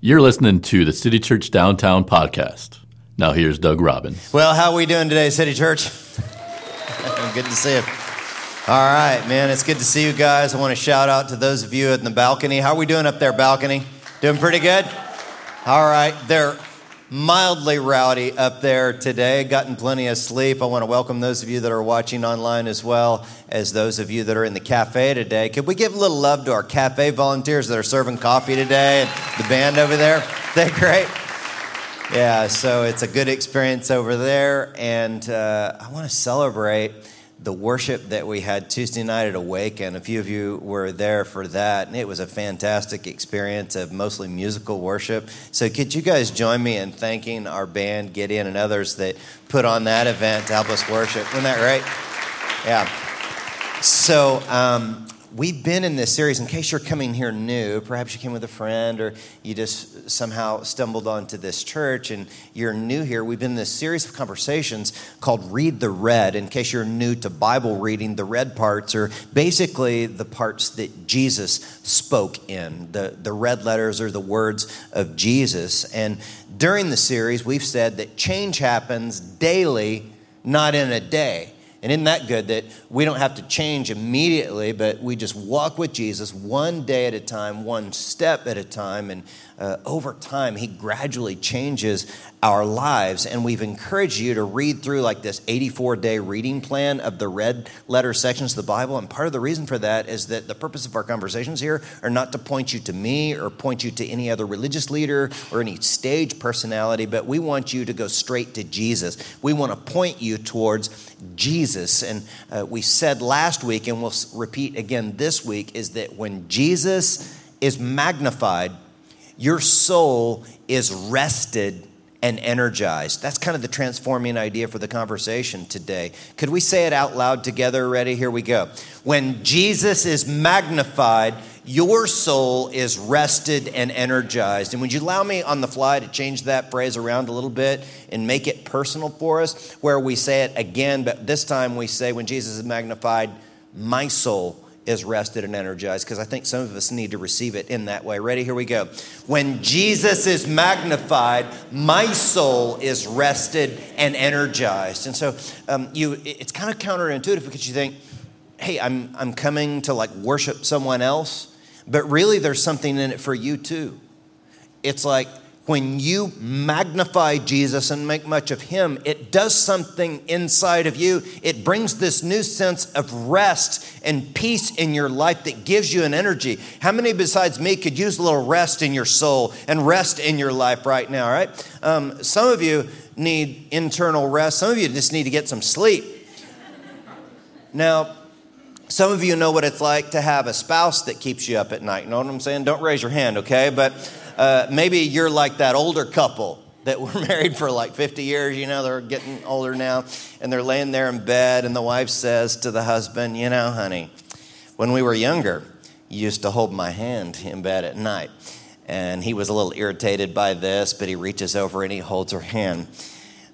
You're listening to the City Church Downtown podcast. Now here's Doug Robbins. Well, how are we doing today, City Church? good to see you. All right, man, it's good to see you guys. I want to shout out to those of you in the balcony. How are we doing up there, balcony? Doing pretty good? All right, they're mildly rowdy up there today, gotten plenty of sleep. I want to welcome those of you that are watching online as well as those of you that are in the cafe today. Could we give a little love to our cafe volunteers that are serving coffee today and the band over there? They great. Yeah, so it's a good experience over there, and uh, I want to celebrate the worship that we had Tuesday night at Awake, and A few of you were there for that, and it was a fantastic experience of mostly musical worship. So, could you guys join me in thanking our band, Gideon, and others that put on that event to help us worship? Isn't that right? Yeah. So, um, we've been in this series, in case you're coming here new, perhaps you came with a friend or you just somehow stumbled onto this church and you're new here. We've been in this series of conversations called Read the Red. In case you're new to Bible reading, the red parts are basically the parts that Jesus spoke in. The, the red letters are the words of Jesus. And during the series, we've said that change happens daily, not in a day. And isn't that good that we don't have to change immediately, but we just walk with Jesus one day at a time, one step at a time, and uh, over time, He gradually changes our lives. And we've encouraged you to read through like this 84 day reading plan of the red letter sections of the Bible. And part of the reason for that is that the purpose of our conversations here are not to point you to me or point you to any other religious leader or any stage personality, but we want you to go straight to Jesus. We want to point you towards Jesus. And uh, we said last week, and we'll repeat again this week, is that when Jesus is magnified, your soul is rested and energized. That's kind of the transforming idea for the conversation today. Could we say it out loud together? Ready? Here we go. When Jesus is magnified, your soul is rested and energized. And would you allow me on the fly to change that phrase around a little bit and make it personal for us, where we say it again, but this time we say, when Jesus is magnified, my soul is rested and energized because I think some of us need to receive it in that way. Ready? Here we go. When Jesus is magnified, my soul is rested and energized. And so um, you, it's kind of counterintuitive because you think, hey, I'm, I'm coming to like worship someone else, but really there's something in it for you too. It's like, when you magnify Jesus and make much of Him, it does something inside of you. It brings this new sense of rest and peace in your life that gives you an energy. How many besides me could use a little rest in your soul and rest in your life right now, right? Um, some of you need internal rest, some of you just need to get some sleep. Now, some of you know what it's like to have a spouse that keeps you up at night. You know what I'm saying? Don't raise your hand, okay? But uh, maybe you're like that older couple that were married for like 50 years, you know, they're getting older now, and they're laying there in bed, and the wife says to the husband, You know, honey, when we were younger, you used to hold my hand in bed at night. And he was a little irritated by this, but he reaches over and he holds her hand.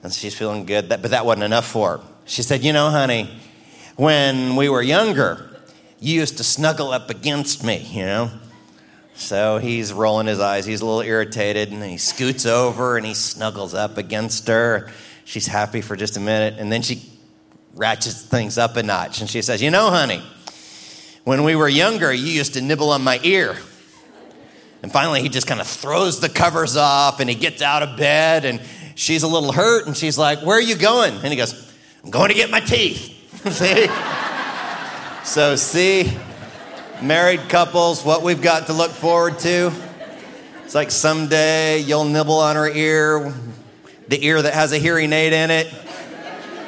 And she's feeling good, but that wasn't enough for her. She said, You know, honey, when we were younger, you used to snuggle up against me, you know. So he's rolling his eyes. He's a little irritated and he scoots over and he snuggles up against her. She's happy for just a minute and then she ratchets things up a notch and she says, You know, honey, when we were younger, you used to nibble on my ear. And finally, he just kind of throws the covers off and he gets out of bed and she's a little hurt and she's like, Where are you going? And he goes, I'm going to get my teeth. see? so, see, married couples, what we've got to look forward to. It's like someday you'll nibble on her ear, the ear that has a hearing aid in it,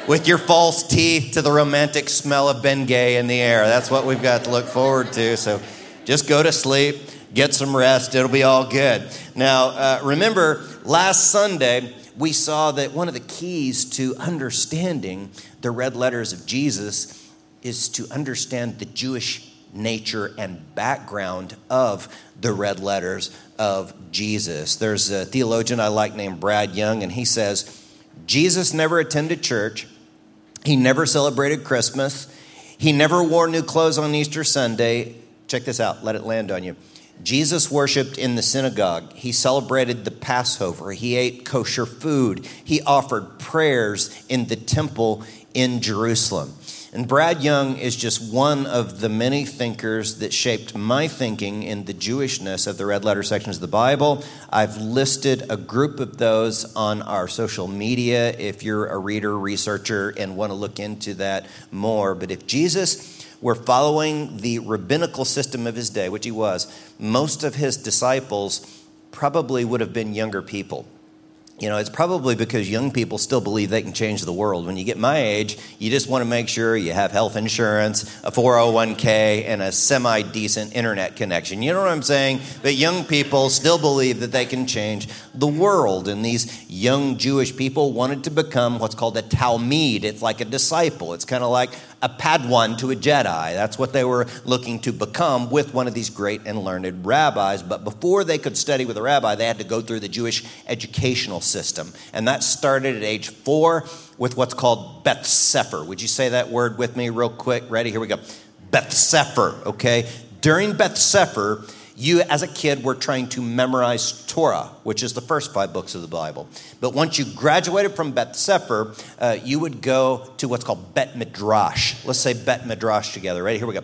with your false teeth to the romantic smell of Bengay in the air. That's what we've got to look forward to. So just go to sleep, get some rest, it'll be all good. Now, uh, remember, last Sunday, we saw that one of the keys to understanding the red letters of Jesus is to understand the Jewish nature and background of the red letters of Jesus. There's a theologian I like named Brad Young, and he says, Jesus never attended church, he never celebrated Christmas, he never wore new clothes on Easter Sunday. Check this out, let it land on you. Jesus worshiped in the synagogue. He celebrated the Passover. He ate kosher food. He offered prayers in the temple in Jerusalem. And Brad Young is just one of the many thinkers that shaped my thinking in the Jewishness of the red letter sections of the Bible. I've listed a group of those on our social media if you're a reader, researcher, and want to look into that more. But if Jesus were following the rabbinical system of his day, which he was, most of his disciples probably would have been younger people. You know, it's probably because young people still believe they can change the world. When you get my age, you just want to make sure you have health insurance, a 401k, and a semi decent internet connection. You know what I'm saying? But young people still believe that they can change the world. And these young Jewish people wanted to become what's called a Talmid. It's like a disciple, it's kind of like a Padawan to a Jedi. That's what they were looking to become with one of these great and learned rabbis. But before they could study with a rabbi, they had to go through the Jewish educational system. And that started at age four with what's called Beth Sefer. Would you say that word with me real quick? Ready? Here we go. Beth Sefer, okay? During Beth Sefer, you as a kid were trying to memorize Torah, which is the first five books of the Bible. But once you graduated from Beth Sefer, uh, you would go to what's called Bet Midrash. Let's say Bet Midrash together. Ready? Here we go.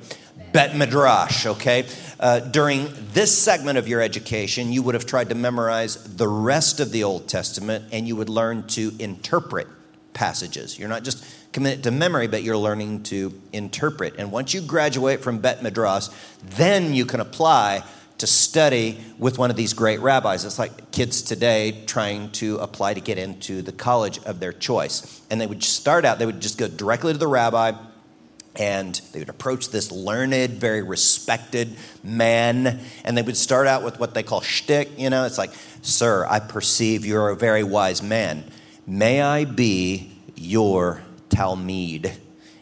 Bet Midrash, okay? Uh, during this segment of your education, you would have tried to memorize the rest of the Old Testament and you would learn to interpret passages. You're not just committed to memory, but you're learning to interpret. And once you graduate from Bet Midrash, then you can apply to study with one of these great rabbis. It's like kids today trying to apply to get into the college of their choice. And they would start out, they would just go directly to the rabbi and they would approach this learned, very respected man, and they would start out with what they call shtick. You know, it's like, Sir, I perceive you're a very wise man. May I be your Talmid?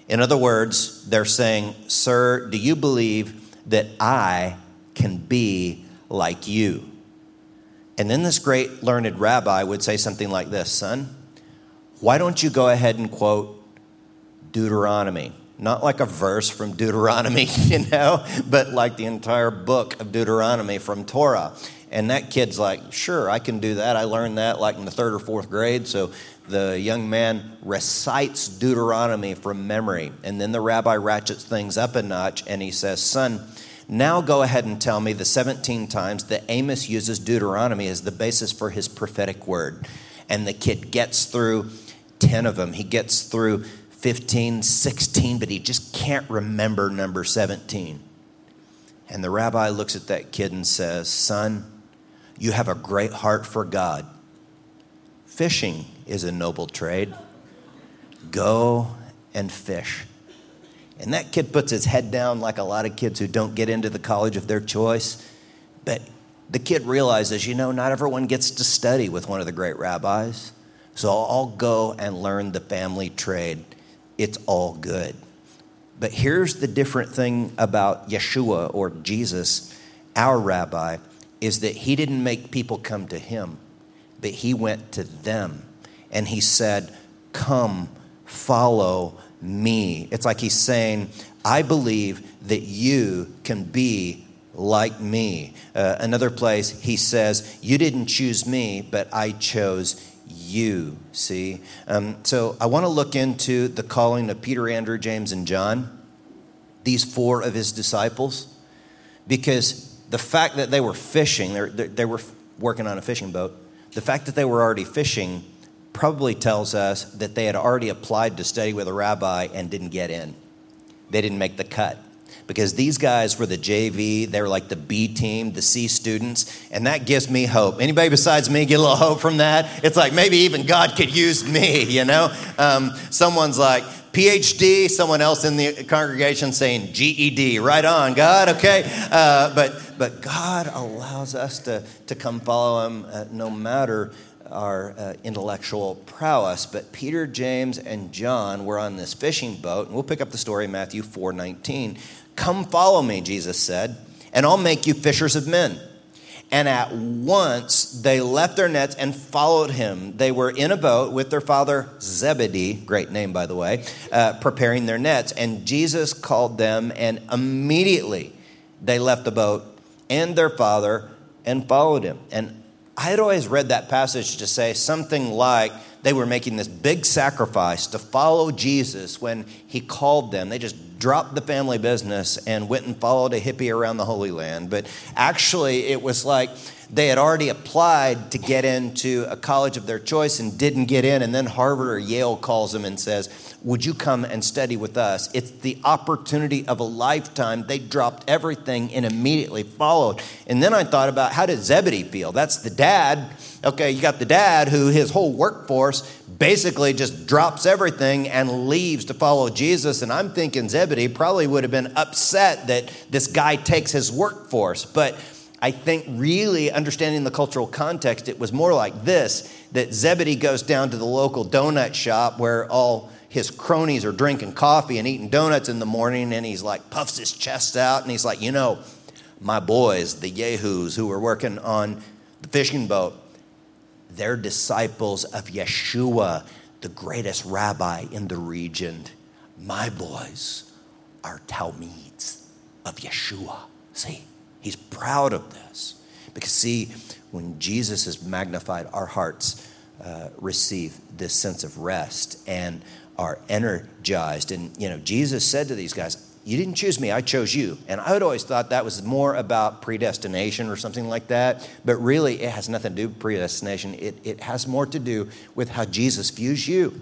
In other words, they're saying, Sir, do you believe that I can be like you. And then this great learned rabbi would say something like this Son, why don't you go ahead and quote Deuteronomy? Not like a verse from Deuteronomy, you know, but like the entire book of Deuteronomy from Torah. And that kid's like, Sure, I can do that. I learned that like in the third or fourth grade. So the young man recites Deuteronomy from memory. And then the rabbi ratchets things up a notch and he says, Son, now go ahead and tell me the 17 times that Amos uses Deuteronomy as the basis for his prophetic word. And the kid gets through 10 of them. He gets through 15, 16, but he just can't remember number 17. And the rabbi looks at that kid and says, Son, you have a great heart for God. Fishing is a noble trade. Go and fish. And that kid puts his head down like a lot of kids who don't get into the college of their choice. But the kid realizes, you know, not everyone gets to study with one of the great rabbis. So I'll go and learn the family trade. It's all good. But here's the different thing about Yeshua or Jesus, our rabbi, is that he didn't make people come to him, but he went to them. And he said, Come, follow me. It's like he's saying, I believe that you can be like me. Uh, another place, he says, You didn't choose me, but I chose you. See? Um, so I want to look into the calling of Peter, Andrew, James, and John, these four of his disciples, because the fact that they were fishing, they they were working on a fishing boat, the fact that they were already fishing probably tells us that they had already applied to study with a rabbi and didn't get in. They didn't make the cut because these guys were the JV, they were like the B team, the C students, and that gives me hope. Anybody besides me get a little hope from that? It's like maybe even God could use me, you know? Um, someone's like, PhD, someone else in the congregation saying GED, right on, God, okay? Uh, but, but God allows us to, to come follow Him uh, no matter our uh, intellectual prowess. But Peter, James, and John were on this fishing boat, and we'll pick up the story in Matthew 4 19. Come follow me, Jesus said, and I'll make you fishers of men. And at once they left their nets and followed him. They were in a boat with their father Zebedee, great name by the way, uh, preparing their nets. And Jesus called them, and immediately they left the boat and their father and followed him. And I had always read that passage to say something like they were making this big sacrifice to follow Jesus when he called them. They just dropped the family business and went and followed a hippie around the Holy Land. But actually, it was like they had already applied to get into a college of their choice and didn't get in. And then Harvard or Yale calls them and says, Would you come and study with us? It's the opportunity of a lifetime. They dropped everything and immediately followed. And then I thought about how did Zebedee feel? That's the dad. Okay, you got the dad who his whole workforce basically just drops everything and leaves to follow Jesus. And I'm thinking Zebedee probably would have been upset that this guy takes his workforce. But I think really understanding the cultural context, it was more like this that Zebedee goes down to the local donut shop where all his cronies are drinking coffee and eating donuts in the morning, and he's like, puffs his chest out, and he's like, you know, my boys, the Yahoos who were working on the fishing boat, they're disciples of Yeshua, the greatest rabbi in the region. My boys are Talmids of Yeshua. See? He's proud of this. Because, see, when Jesus is magnified, our hearts uh, receive this sense of rest and are energized. And, you know, Jesus said to these guys, You didn't choose me, I chose you. And I had always thought that was more about predestination or something like that. But really, it has nothing to do with predestination, it, it has more to do with how Jesus views you.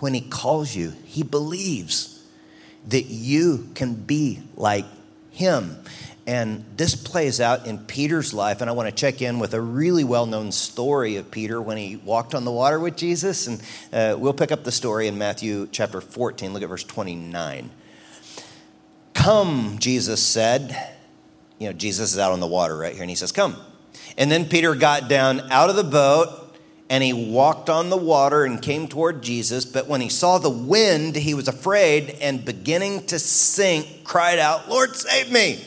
When he calls you, he believes that you can be like him. And this plays out in Peter's life. And I want to check in with a really well known story of Peter when he walked on the water with Jesus. And uh, we'll pick up the story in Matthew chapter 14. Look at verse 29. Come, Jesus said. You know, Jesus is out on the water right here, and he says, Come. And then Peter got down out of the boat and he walked on the water and came toward Jesus. But when he saw the wind, he was afraid and beginning to sink, cried out, Lord, save me.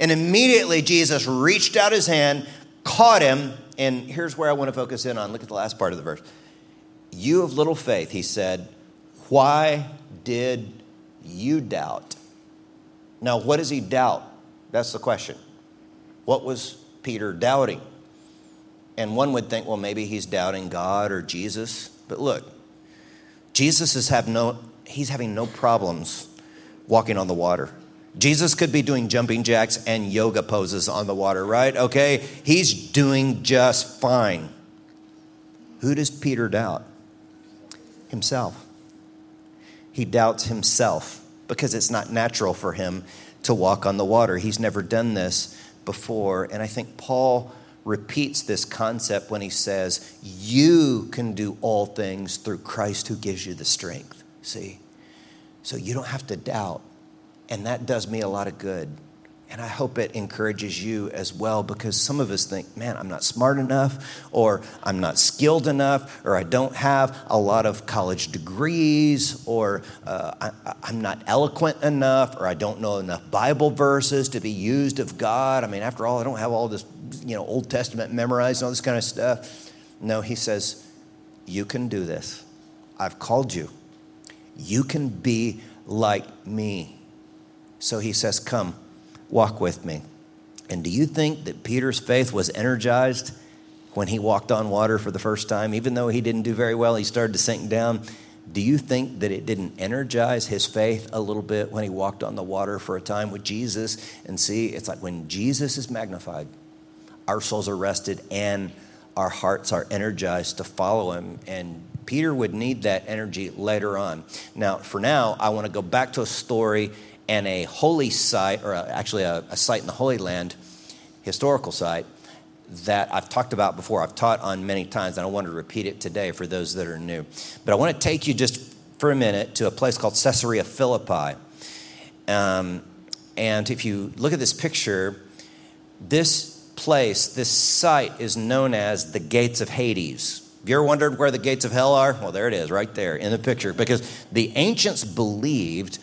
And immediately Jesus reached out his hand, caught him, and here's where I want to focus in on. Look at the last part of the verse. You of little faith, he said, why did you doubt? Now, what does he doubt? That's the question. What was Peter doubting? And one would think, well, maybe he's doubting God or Jesus. But look, Jesus is have no, he's having no problems walking on the water. Jesus could be doing jumping jacks and yoga poses on the water, right? Okay, he's doing just fine. Who does Peter doubt? Himself. He doubts himself because it's not natural for him to walk on the water. He's never done this before. And I think Paul repeats this concept when he says, You can do all things through Christ who gives you the strength. See? So you don't have to doubt. And that does me a lot of good. And I hope it encourages you as well because some of us think, man, I'm not smart enough, or I'm not skilled enough, or I don't have a lot of college degrees, or uh, I, am not eloquent enough, or I don't know enough Bible verses to be used of God. I mean, after all, I don't have all this, you know, Old Testament memorized and all this kind of stuff. No, he says, you can do this. I've called you. You can be like me. So he says, Come, walk with me. And do you think that Peter's faith was energized when he walked on water for the first time? Even though he didn't do very well, he started to sink down. Do you think that it didn't energize his faith a little bit when he walked on the water for a time with Jesus? And see, it's like when Jesus is magnified, our souls are rested and our hearts are energized to follow him. And Peter would need that energy later on. Now, for now, I want to go back to a story and a holy site, or actually a, a site in the Holy Land, historical site, that I've talked about before. I've taught on many times, and I want to repeat it today for those that are new. But I want to take you just for a minute to a place called Caesarea Philippi. Um, and if you look at this picture, this place, this site is known as the Gates of Hades. Have you ever wondered where the gates of hell are? Well, there it is, right there in the picture. Because the ancients believed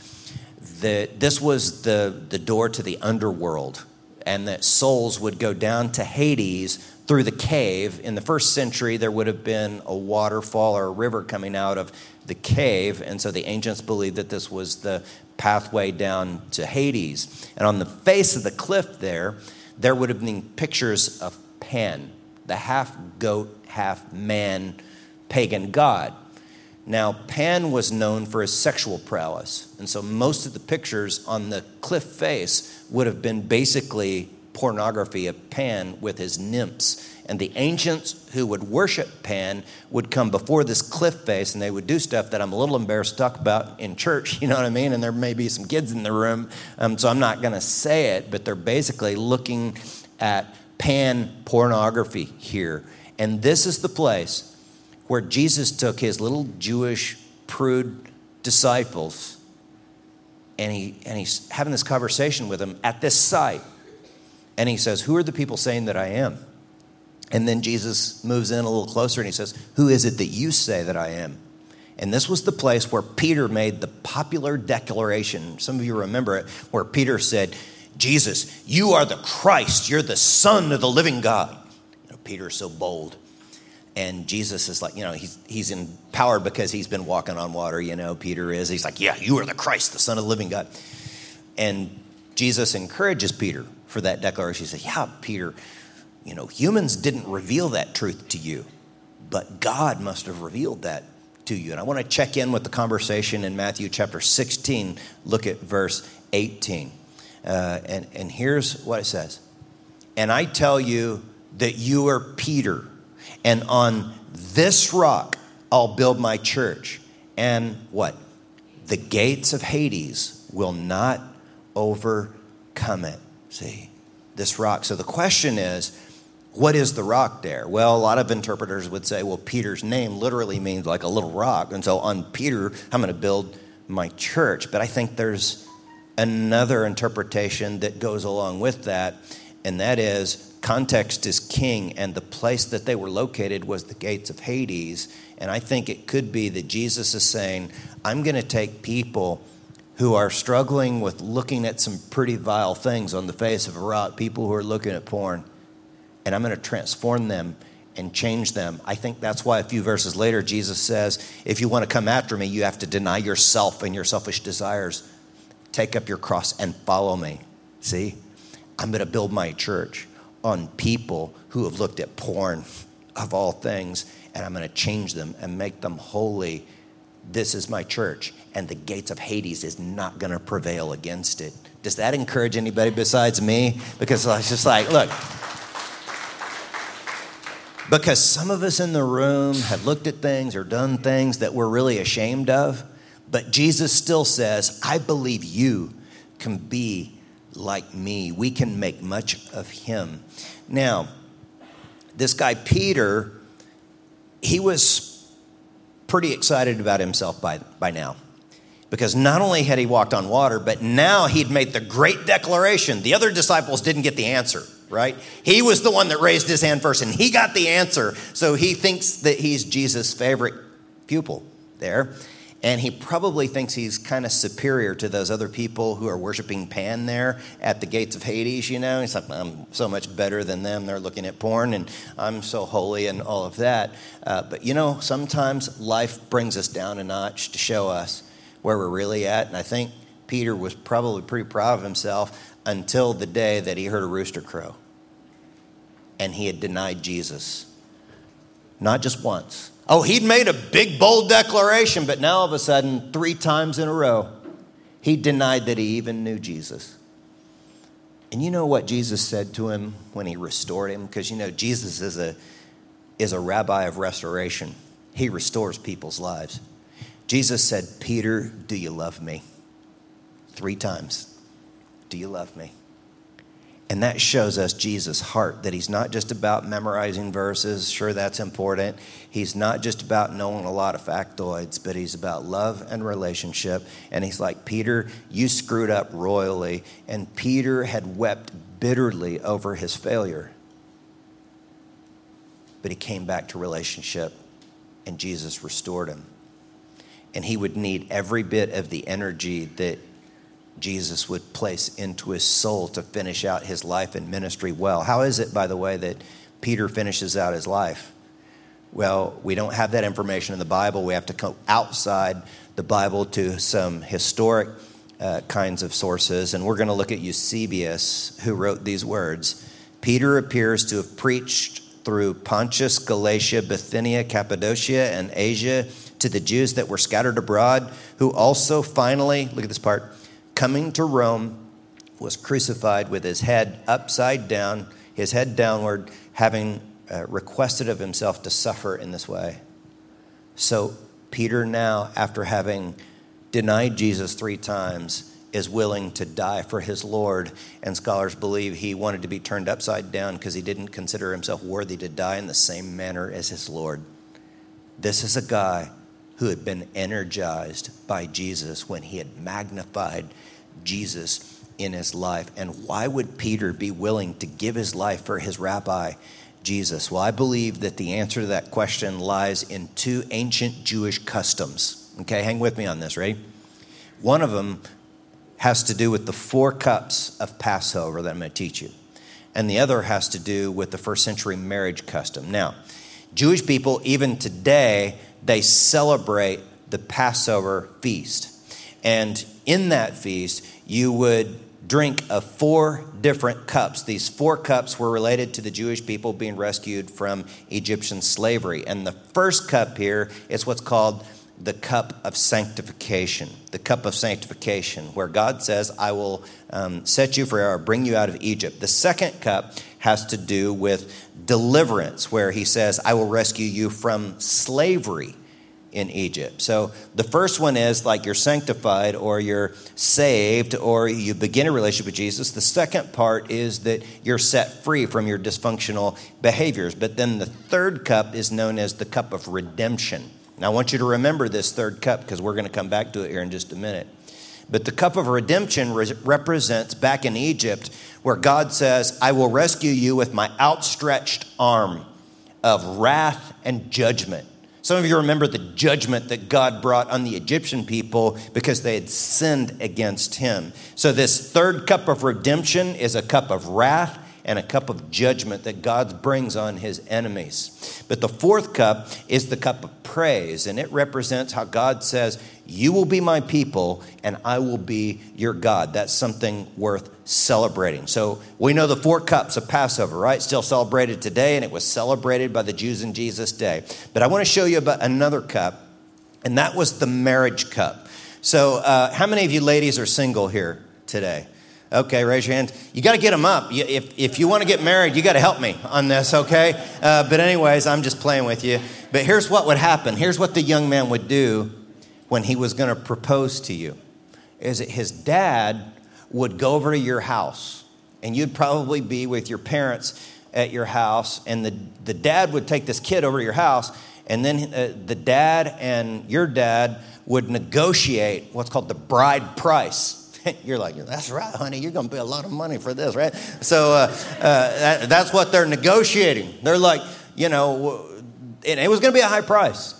that this was the, the door to the underworld. and that souls would go down to Hades through the cave. In the first century, there would have been a waterfall or a river coming out of the cave, and so the ancients believed that this was the pathway down to Hades. And on the face of the cliff there, there would have been pictures of Pan, the half goat, half man pagan god. Now, Pan was known for his sexual prowess, and so most of the pictures on the cliff face would have been basically pornography of Pan with his nymphs. And the ancients who would worship Pan would come before this cliff face and they would do stuff that I'm a little embarrassed to talk about in church, you know what I mean? And there may be some kids in the room, um, so I'm not going to say it, but they're basically looking at Pan pornography here. And this is the place where Jesus took his little Jewish prude disciples and, he, and he's having this conversation with them at this site. And he says, Who are the people saying that I am? And then Jesus moves in a little closer and he says, Who is it that you say that I am? And this was the place where Peter made the popular declaration. Some of you remember it, where Peter said, Jesus, you are the Christ. You're the Son of the living God. You know, Peter's so bold. And Jesus is like, you know, he's, he's empowered because he's been walking on water, you know, Peter is. He's like, yeah, you are the Christ, the Son of the living God. And Jesus encourages Peter for that declaration. He says, yeah, Peter, you know, humans didn't reveal that truth to you, but God must have revealed that to you. And I want to check in with the conversation in Matthew chapter 16. Look at verse 18. Uh, and, and here's what it says And I tell you that you are Peter and on this rock I'll build my church. And what? The gates of Hades will not overcome it. See, this rock. So the question is, what is the rock there? Well, a lot of interpreters would say, well, Peter's name literally means like a little rock. And so on Peter, I'm going to build my church. But I think there's another interpretation that goes along with that, and that is context is king, and the place that they were located was the gates of Hades. And I think it could be that Jesus is saying, I'm going to take people who are struggling with looking at some pretty vile things on the face of a rock, people who are looking at porn, and I'm going to transform them and change them. I think that's why a few verses later, Jesus says, If you want to come after me, you have to deny yourself and your selfish desires. Take up your cross and follow me. See? I'm going to build my church on people who have looked at porn of all things, and I'm going to change them and make them holy. This is my church, and the gates of Hades is not going to prevail against it. Does that encourage anybody besides me? Because I was just like, look, because some of us in the room have looked at things or done things that we're really ashamed of, but Jesus still says, I believe you can be like me. We can make much of him. Now, this guy Peter, he was pretty excited about himself by, by now. Because not only had he walked on water, but now he'd made the great declaration. The other disciples didn't get the answer, right? He was the one that raised his hand first, and he got the answer. So he thinks that he's Jesus' favorite pupil there. And he probably thinks he's kind of superior to those other people who are worshiping Pan there at the gates of Hades, you know. He's like, I'm so much better than them. They're looking at porn, and I'm so holy and all of that. Uh, but, you know, sometimes life brings us down a notch to show us where we're really at. And I think Peter was probably pretty proud of himself until the day that he heard a rooster crow and he had denied Jesus. Not just once Oh, he'd made a big, bold declaration, but now all of a sudden, three times in a row, he denied that he even knew Jesus. And you know what Jesus said to him when he restored him? Because you know, Jesus is a, is a rabbi of restoration, he restores people's lives. Jesus said, Peter, do you love me? Three times. Do you love me? And that shows us Jesus' heart that he's not just about memorizing verses. Sure, that's important. He's not just about knowing a lot of factoids, but he's about love and relationship. And he's like, Peter, you screwed up royally. And Peter had wept bitterly over his failure. But he came back to relationship, and Jesus restored him. And he would need every bit of the energy that Jesus would place into his soul to finish out his life and ministry well. How is it, by the way, that Peter finishes out his life? Well, we don't have that information in the Bible. We have to go outside the Bible to some historic uh, kinds of sources. And we're going to look at Eusebius, who wrote these words Peter appears to have preached through Pontus, Galatia, Bithynia, Cappadocia, and Asia to the Jews that were scattered abroad, who also finally, look at this part, coming to Rome, was crucified with his head upside down, his head downward, having uh, requested of himself to suffer in this way. So, Peter, now, after having denied Jesus three times, is willing to die for his Lord. And scholars believe he wanted to be turned upside down because he didn't consider himself worthy to die in the same manner as his Lord. This is a guy who had been energized by Jesus when he had magnified Jesus in his life. And why would Peter be willing to give his life for his rabbi, Jesus? Well, I believe that the answer to that question lies in two ancient Jewish customs. Okay, hang with me on this, right? One of them has to do with the four cups of Passover that I'm going to teach you. And the other has to do with the first century marriage custom. Now, Jewish people, even today, they celebrate the Passover feast. And in that feast, you would drink of four different cups. These four cups were related to the Jewish people being rescued from Egyptian slavery. And the first cup here is what's called the cup of sanctification. The cup of sanctification, where God says, I will um, set you free or bring you out of Egypt. The second cup has to do with deliverance, where he says, I will rescue you from slavery in Egypt. So the first one is like you're sanctified or you're saved or you begin a relationship with Jesus. The second part is that you're set free from your dysfunctional behaviors. But then the third cup is known as the cup of redemption. Now, I want you to remember this third cup because we're going to come back to it here in just a minute. But the cup of redemption re- represents back in Egypt where God says, I will rescue you with my outstretched arm of wrath and judgment. Some of you remember the judgment that God brought on the Egyptian people because they had sinned against him. So, this third cup of redemption is a cup of wrath and a cup of judgment that God brings on his enemies. But the fourth cup is the cup of praise, and it represents how God says, You will be my people, and I will be your God. That's something worth celebrating. So we know the four cups of Passover, right? Still celebrated today, and it was celebrated by the Jews in Jesus' day. But I want to show you about another cup, and that was the marriage cup. So, uh, how many of you ladies are single here today? Okay, raise your hand. You got to get them up. If, if you want to get married, you got to help me on this, okay? Uh, but, anyways, I'm just playing with you. But here's what would happen. Here's what the young man would do when he was going to propose to you is that his dad would go over to your house, and you'd probably be with your parents at your house, and the, the dad would take this kid over to your house, and then uh, the dad and your dad would negotiate what's called the bride price you're like, that's right, honey. You're going to pay a lot of money for this, right? So uh, uh, that, that's what they're negotiating. They're like, you know, and it was going to be a high price.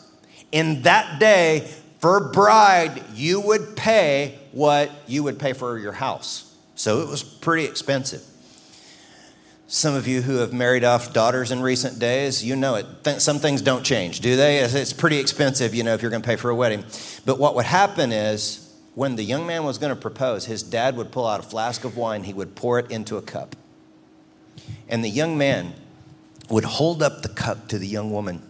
In that day, for bride, you would pay what you would pay for your house. So it was pretty expensive. Some of you who have married off daughters in recent days, you know it. Some things don't change, do they? It's pretty expensive, you know, if you're going to pay for a wedding. But what would happen is when the young man was going to propose, his dad would pull out a flask of wine, he would pour it into a cup. And the young man would hold up the cup to the young woman,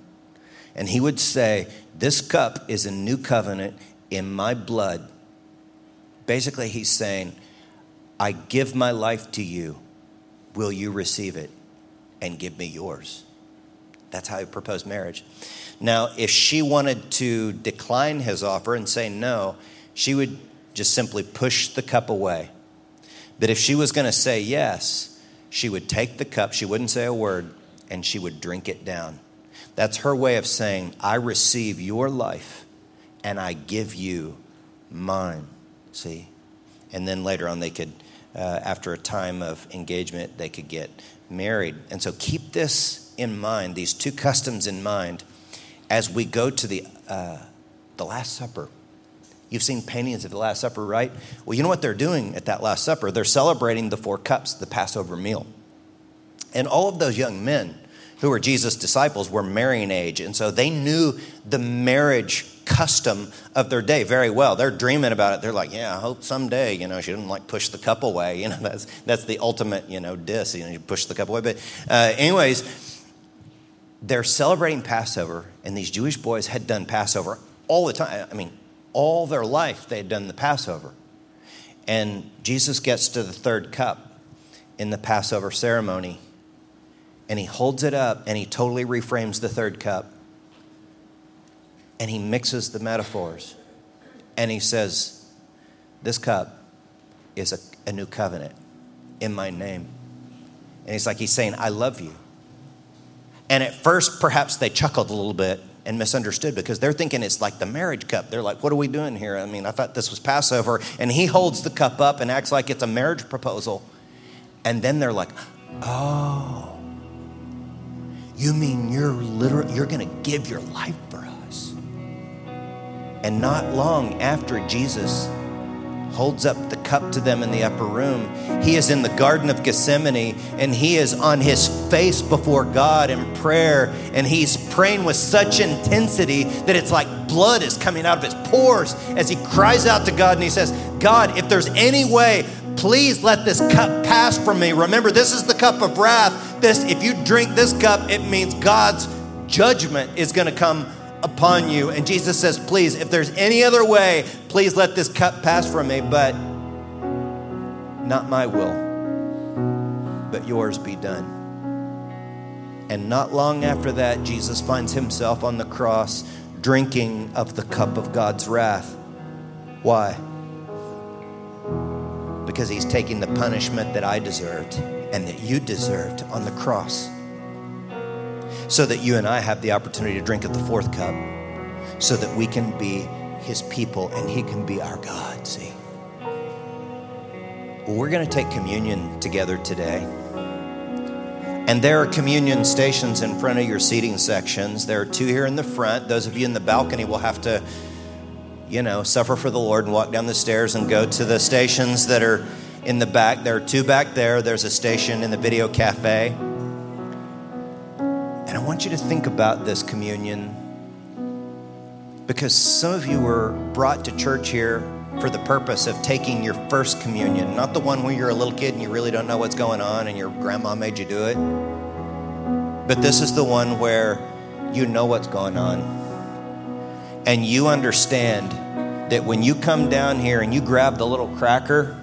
and he would say, This cup is a new covenant in my blood. Basically, he's saying, I give my life to you. Will you receive it and give me yours? That's how he proposed marriage. Now, if she wanted to decline his offer and say no, she would just simply push the cup away. But if she was going to say yes, she would take the cup, she wouldn't say a word, and she would drink it down. That's her way of saying, I receive your life and I give you mine. See? And then later on, they could, uh, after a time of engagement, they could get married. And so keep this in mind, these two customs in mind, as we go to the, uh, the Last Supper You've seen paintings of the Last Supper, right? Well, you know what they're doing at that Last Supper? They're celebrating the four cups, the Passover meal. And all of those young men who were Jesus' disciples were marrying age. And so they knew the marriage custom of their day very well. They're dreaming about it. They're like, yeah, I hope someday, you know, she didn't like push the cup away. You know, that's, that's the ultimate, you know, diss. You know, you push the cup away. But uh, anyways, they're celebrating Passover, and these Jewish boys had done Passover all the time. I mean, all their life they had done the Passover. And Jesus gets to the third cup in the Passover ceremony, and he holds it up and he totally reframes the third cup and he mixes the metaphors and he says, This cup is a, a, new covenant in my name. And he's like, He's saying, I love you. And at first, perhaps they chuckled a little bit and misunderstood because they're thinking it's like the marriage cup. They're like, What are we doing here? I mean, I thought this was Passover. And he holds the cup up and acts like it's a marriage proposal. And then they're like, Oh, you mean you're literally, you're going to give your life for us? And not long after Jesus holds up the cup to them in the upper room, he is in the Garden of Gethsemane and he is on his face before God in prayer. And he's praying with such intensity that it's like blood is coming out of his pores as he cries out to God and he says, God, if there's any way, please let this cup pass from me. Remember, this is the cup of wrath. This, if you drink this cup, it means God's judgment is going to come upon you. And Jesus says, Please, if there's any other way, please let this cup pass from me, but not my will, but yours be done. And not long after that, Jesus finds himself on the cross drinking of the cup of God's wrath. Why? Because he's taking the punishment that I deserved and that you deserved on the cross so that you and I have the opportunity to drink of the fourth cup, so that we can be his people and he can be our God, see? We're going to take communion together today. And there are communion stations in front of your seating sections. There are two here in the front. Those of you in the balcony will have to, you know, suffer for the Lord and walk down the stairs and go to the stations that are in the back. There are two back there. There's a station in the video cafe. And I want you to think about this communion because some of you were brought to church here for the purpose of taking your first communion, not the one where you're a little kid and you really don't know what's going on and your grandma made you do it. But this is the one where you know what's going on. And you understand that when you come down here and you grab the little cracker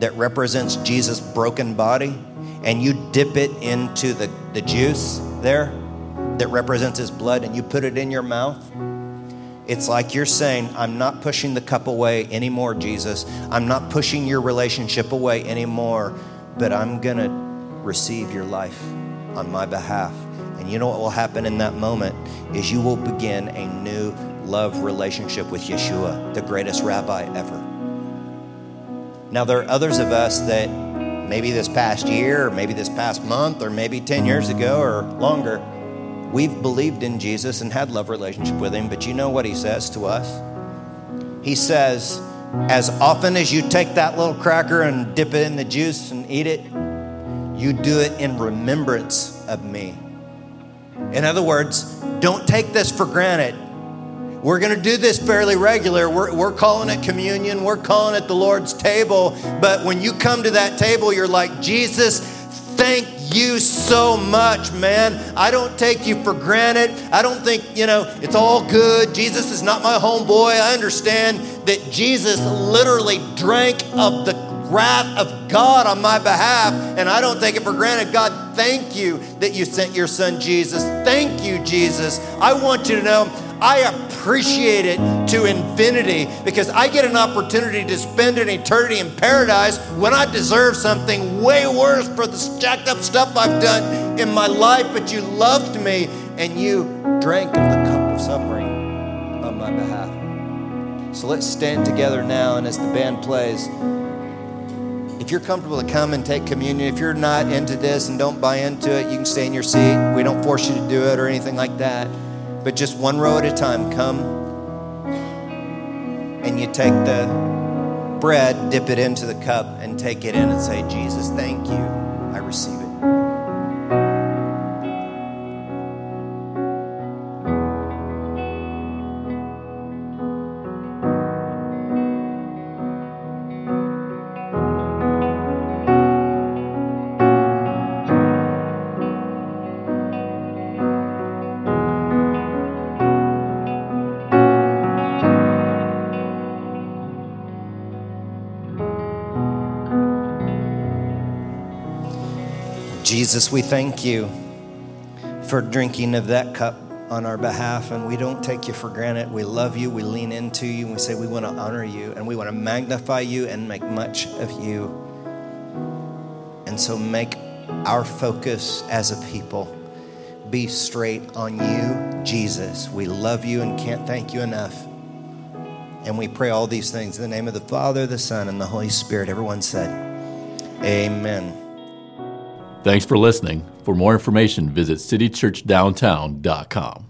that represents Jesus' broken body and you dip it into the, the juice, there that represents his blood and you put it in your mouth, it's like you're saying, I'm not pushing the cup away anymore, Jesus. I'm not pushing your relationship away anymore, but I'm going to receive your life on my behalf. And you know what will happen in that moment is you will begin a new love relationship with Yeshua, the greatest rabbi ever. Now, there are others of us that maybe this past year, or maybe this past month, or maybe 10 years ago or longer, we've believed in Jesus and had love relationship with him, but you know what he says to us? He says, as often as you take that little cracker and dip it in the juice and eat it, you do it in remembrance of me. In other words, don't take this for granted. We're going to do this fairly regular. We're, we're calling it communion. We're calling it the Lord's table. But when you come to that table, you're like, Jesus, thank you so much, man. I don't take you for granted. I don't think, you know, it's all good. Jesus is not my homeboy. I understand that Jesus literally drank of the wrath of God on my behalf, and I don't take it for granted. God, thank you that you sent your son Jesus. Thank you, Jesus. I want you to know I appreciate it to infinity because I get an opportunity to spend an eternity in paradise when I deserve something way worse for the jacked up stuff I've done in my life. But you loved me and you drank of the cup of suffering on my behalf. So let's stand together now, and as the band plays, if you're comfortable to come and take communion, if you're not into this and don't buy into it, you can stay in your seat. We don't force you to do it or anything like that but just one row at a time. Come. And you take the bread, dip it into the cup, and take it in and say, Jesus, thank you. I receive Jesus, we thank you for drinking of that cup on our behalf, and we don't take you for granted. We love you, we lean into you, and we say we want to honor you, and we want to magnify you and make much of you. And so make our focus as a people be straight on you, Jesus. We love you and can't thank you enough. And we pray all these things in the name of the Father, the Son, and the Holy Spirit. Everyone said, Amen. Thanks for listening. For more information, visit citychurchdowntown.com.